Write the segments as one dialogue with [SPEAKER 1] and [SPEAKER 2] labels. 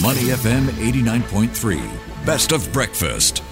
[SPEAKER 1] Money FM 89.3. Best of breakfast.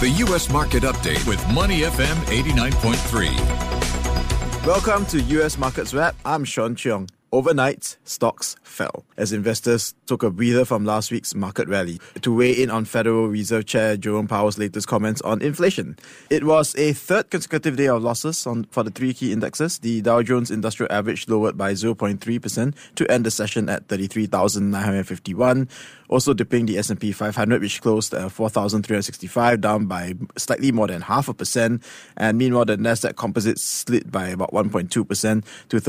[SPEAKER 1] The U.S. Market Update with Money FM 89.3.
[SPEAKER 2] Welcome to U.S. Markets Wrap. I'm Sean Cheong. Overnight, stocks fell as investors took a breather from last week's market rally to weigh in on Federal Reserve Chair Jerome Powell's latest comments on inflation. It was a third consecutive day of losses on, for the three key indexes. The Dow Jones Industrial Average lowered by 0.3% to end the session at 33,951 also dipping the S&P 500 which closed at 4,365 down by slightly more than half a percent and meanwhile the Nasdaq Composite slid by about 1.2% to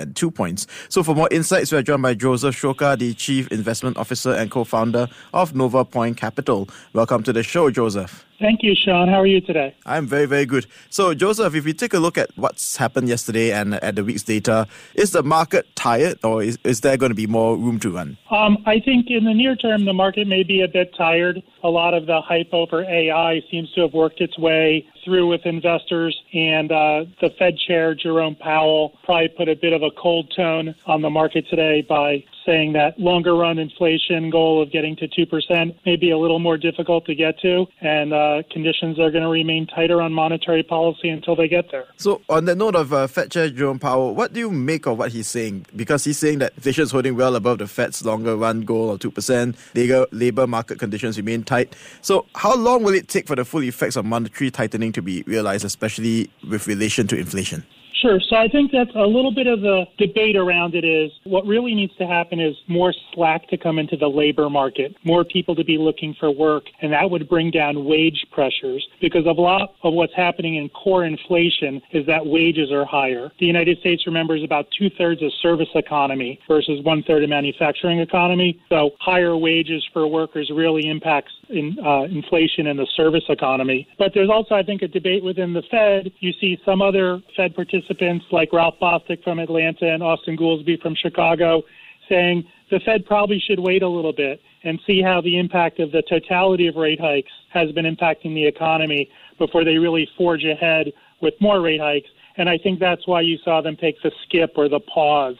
[SPEAKER 2] 13,502 points. So for more insights we are joined by Joseph Sroka, the Chief Investment Officer and co-founder of NovaPoint Capital. Welcome to the show Joseph.
[SPEAKER 3] Thank you, Sean. How are you today?
[SPEAKER 2] I'm very, very good. So, Joseph, if we take a look at what's happened yesterday and at the week's data, is the market tired or is, is there going to be more room to run?
[SPEAKER 3] Um, I think in the near term, the market may be a bit tired. A lot of the hype over AI seems to have worked its way through with investors, and uh, the Fed chair, Jerome Powell, probably put a bit of a cold tone on the market today by saying that longer run inflation goal of getting to 2% may be a little more difficult to get to, and uh, conditions are going to remain tighter on monetary policy until they get there.
[SPEAKER 2] So, on the note of uh, Fed Chair Jerome Powell, what do you make of what he's saying? Because he's saying that inflation is holding well above the Fed's longer run goal of 2%, labor, labor market conditions remain tight. So, how long will it take for the full effects of monetary tightening to be realized, especially with relation to inflation?
[SPEAKER 3] Sure. So I think that's a little bit of the debate around it is what really needs to happen is more slack to come into the labor market, more people to be looking for work, and that would bring down wage pressures because a lot of what's happening in core inflation is that wages are higher. The United States, remember, is about two thirds a service economy versus one third a manufacturing economy. So higher wages for workers really impacts in, uh, inflation in the service economy. But there's also, I think, a debate within the Fed. You see some other Fed participants like Ralph Bostic from Atlanta and Austin Goolsbee from Chicago saying the Fed probably should wait a little bit and see how the impact of the totality of rate hikes has been impacting the economy before they really forge ahead with more rate hikes. And I think that's why you saw them take the skip or the pause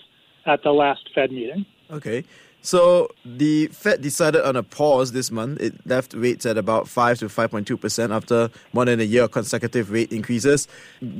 [SPEAKER 3] at the last Fed meeting.
[SPEAKER 2] Okay. So the Fed decided on a pause this month. It left rates at about 5 to 5.2% after more than a year of consecutive rate increases.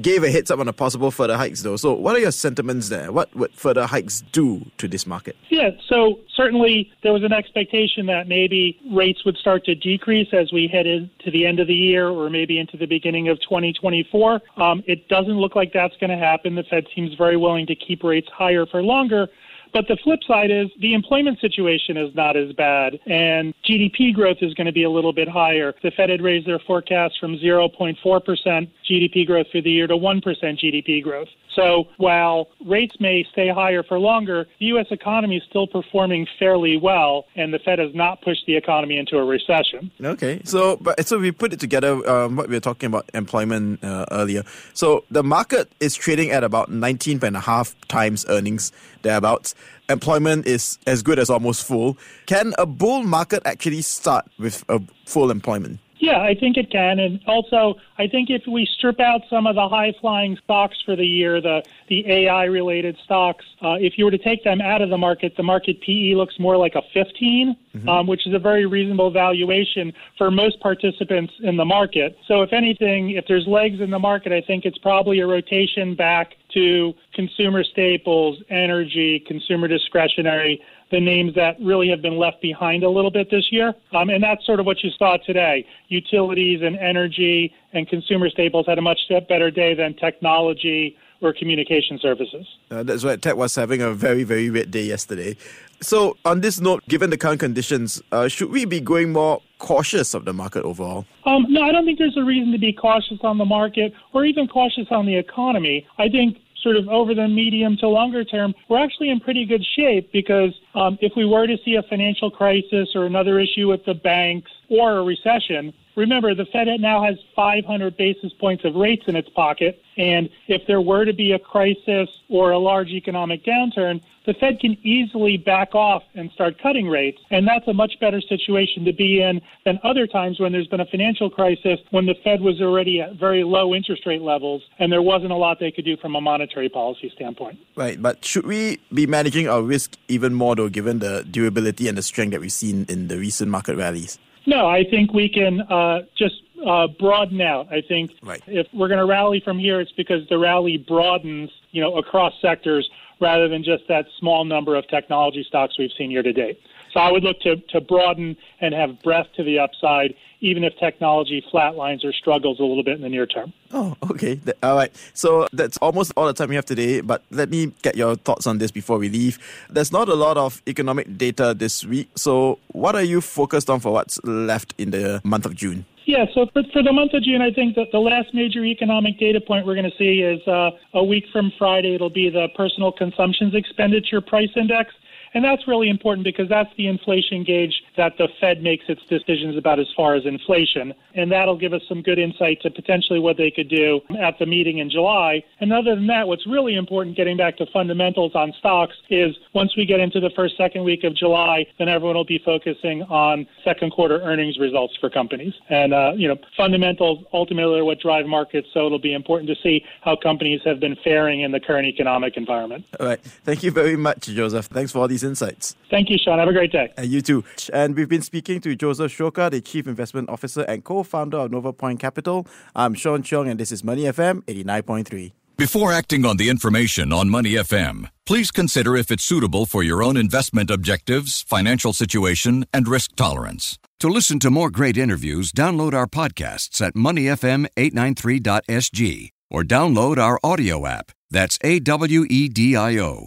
[SPEAKER 2] Gave a heads up on a possible further hikes though. So what are your sentiments there? What would further hikes do to this market?
[SPEAKER 3] Yeah, so certainly there was an expectation that maybe rates would start to decrease as we head into the end of the year or maybe into the beginning of 2024. Um, it doesn't look like that's going to happen. The Fed seems very willing to keep rates higher for longer. But the flip side is the employment situation is not as bad, and GDP growth is going to be a little bit higher. The Fed had raised their forecast from 0.4% GDP growth for the year to 1% GDP growth. So while rates may stay higher for longer, the U.S. economy is still performing fairly well, and the Fed has not pushed the economy into a recession.
[SPEAKER 2] Okay, so but so we put it together. Um, what we were talking about employment uh, earlier. So the market is trading at about 19 and a half times earnings thereabouts. Employment is as good as almost full. Can a bull market actually start with a full employment?
[SPEAKER 3] Yeah, I think it can. And also, I think if we strip out some of the high flying stocks for the year, the, the AI related stocks, uh, if you were to take them out of the market, the market PE looks more like a 15, mm-hmm. um, which is a very reasonable valuation for most participants in the market. So, if anything, if there's legs in the market, I think it's probably a rotation back to consumer staples, energy, consumer discretionary the names that really have been left behind a little bit this year. Um, and that's sort of what you saw today. Utilities and energy and consumer staples had a much better day than technology or communication services.
[SPEAKER 2] Uh, that's right. Tech was having a very, very red day yesterday. So, on this note, given the current conditions, uh, should we be going more cautious of the market overall?
[SPEAKER 3] Um, no, I don't think there's a reason to be cautious on the market or even cautious on the economy. I think sort of over the medium to longer term, we're actually in pretty good shape because um, if we were to see a financial crisis or another issue with the banks or a recession, remember the Fed now has 500 basis points of rates in its pocket. And if there were to be a crisis or a large economic downturn, the Fed can easily back off and start cutting rates. And that's a much better situation to be in than other times when there's been a financial crisis when the Fed was already at very low interest rate levels and there wasn't a lot they could do from a monetary policy standpoint.
[SPEAKER 2] Right. But should we be managing our risk even more, though, given the durability and the strength that we've seen in the recent market rallies?
[SPEAKER 3] No, I think we can uh, just uh, broaden out. I think
[SPEAKER 2] right.
[SPEAKER 3] if we're going to rally from here, it's because the rally broadens, you know, across sectors rather than just that small number of technology stocks we've seen year to date. So I would look to, to broaden and have breadth to the upside, even if technology flatlines or struggles a little bit in the near term.
[SPEAKER 2] Oh, okay. All right. So that's almost all the time we have today, but let me get your thoughts on this before we leave. There's not a lot of economic data this week, so what are you focused on for what's left in the month of June?
[SPEAKER 3] Yeah, so for, for the month of June, I think that the last major economic data point we're going to see is uh, a week from Friday. It'll be the personal consumptions expenditure price index. And that's really important because that's the inflation gauge that the Fed makes its decisions about as far as inflation. And that'll give us some good insight to potentially what they could do at the meeting in July. And other than that, what's really important, getting back to fundamentals on stocks, is once we get into the first, second week of July, then everyone will be focusing on second quarter earnings results for companies. And, uh, you know, fundamentals ultimately are what drive markets. So it'll be important to see how companies have been faring in the current economic environment.
[SPEAKER 2] All right. Thank you very much, Joseph. Thanks for all these these insights.
[SPEAKER 3] Thank you, Sean. Have a great day.
[SPEAKER 2] And you too. And we've been speaking to Joseph Sroka, the Chief Investment Officer and co founder of NovaPoint Capital. I'm Sean Cheong, and this is Money FM 89.3.
[SPEAKER 1] Before acting on the information on Money FM, please consider if it's suitable for your own investment objectives, financial situation, and risk tolerance.
[SPEAKER 4] To listen to more great interviews, download our podcasts at moneyfm893.sg or download our audio app. That's A W E D I O.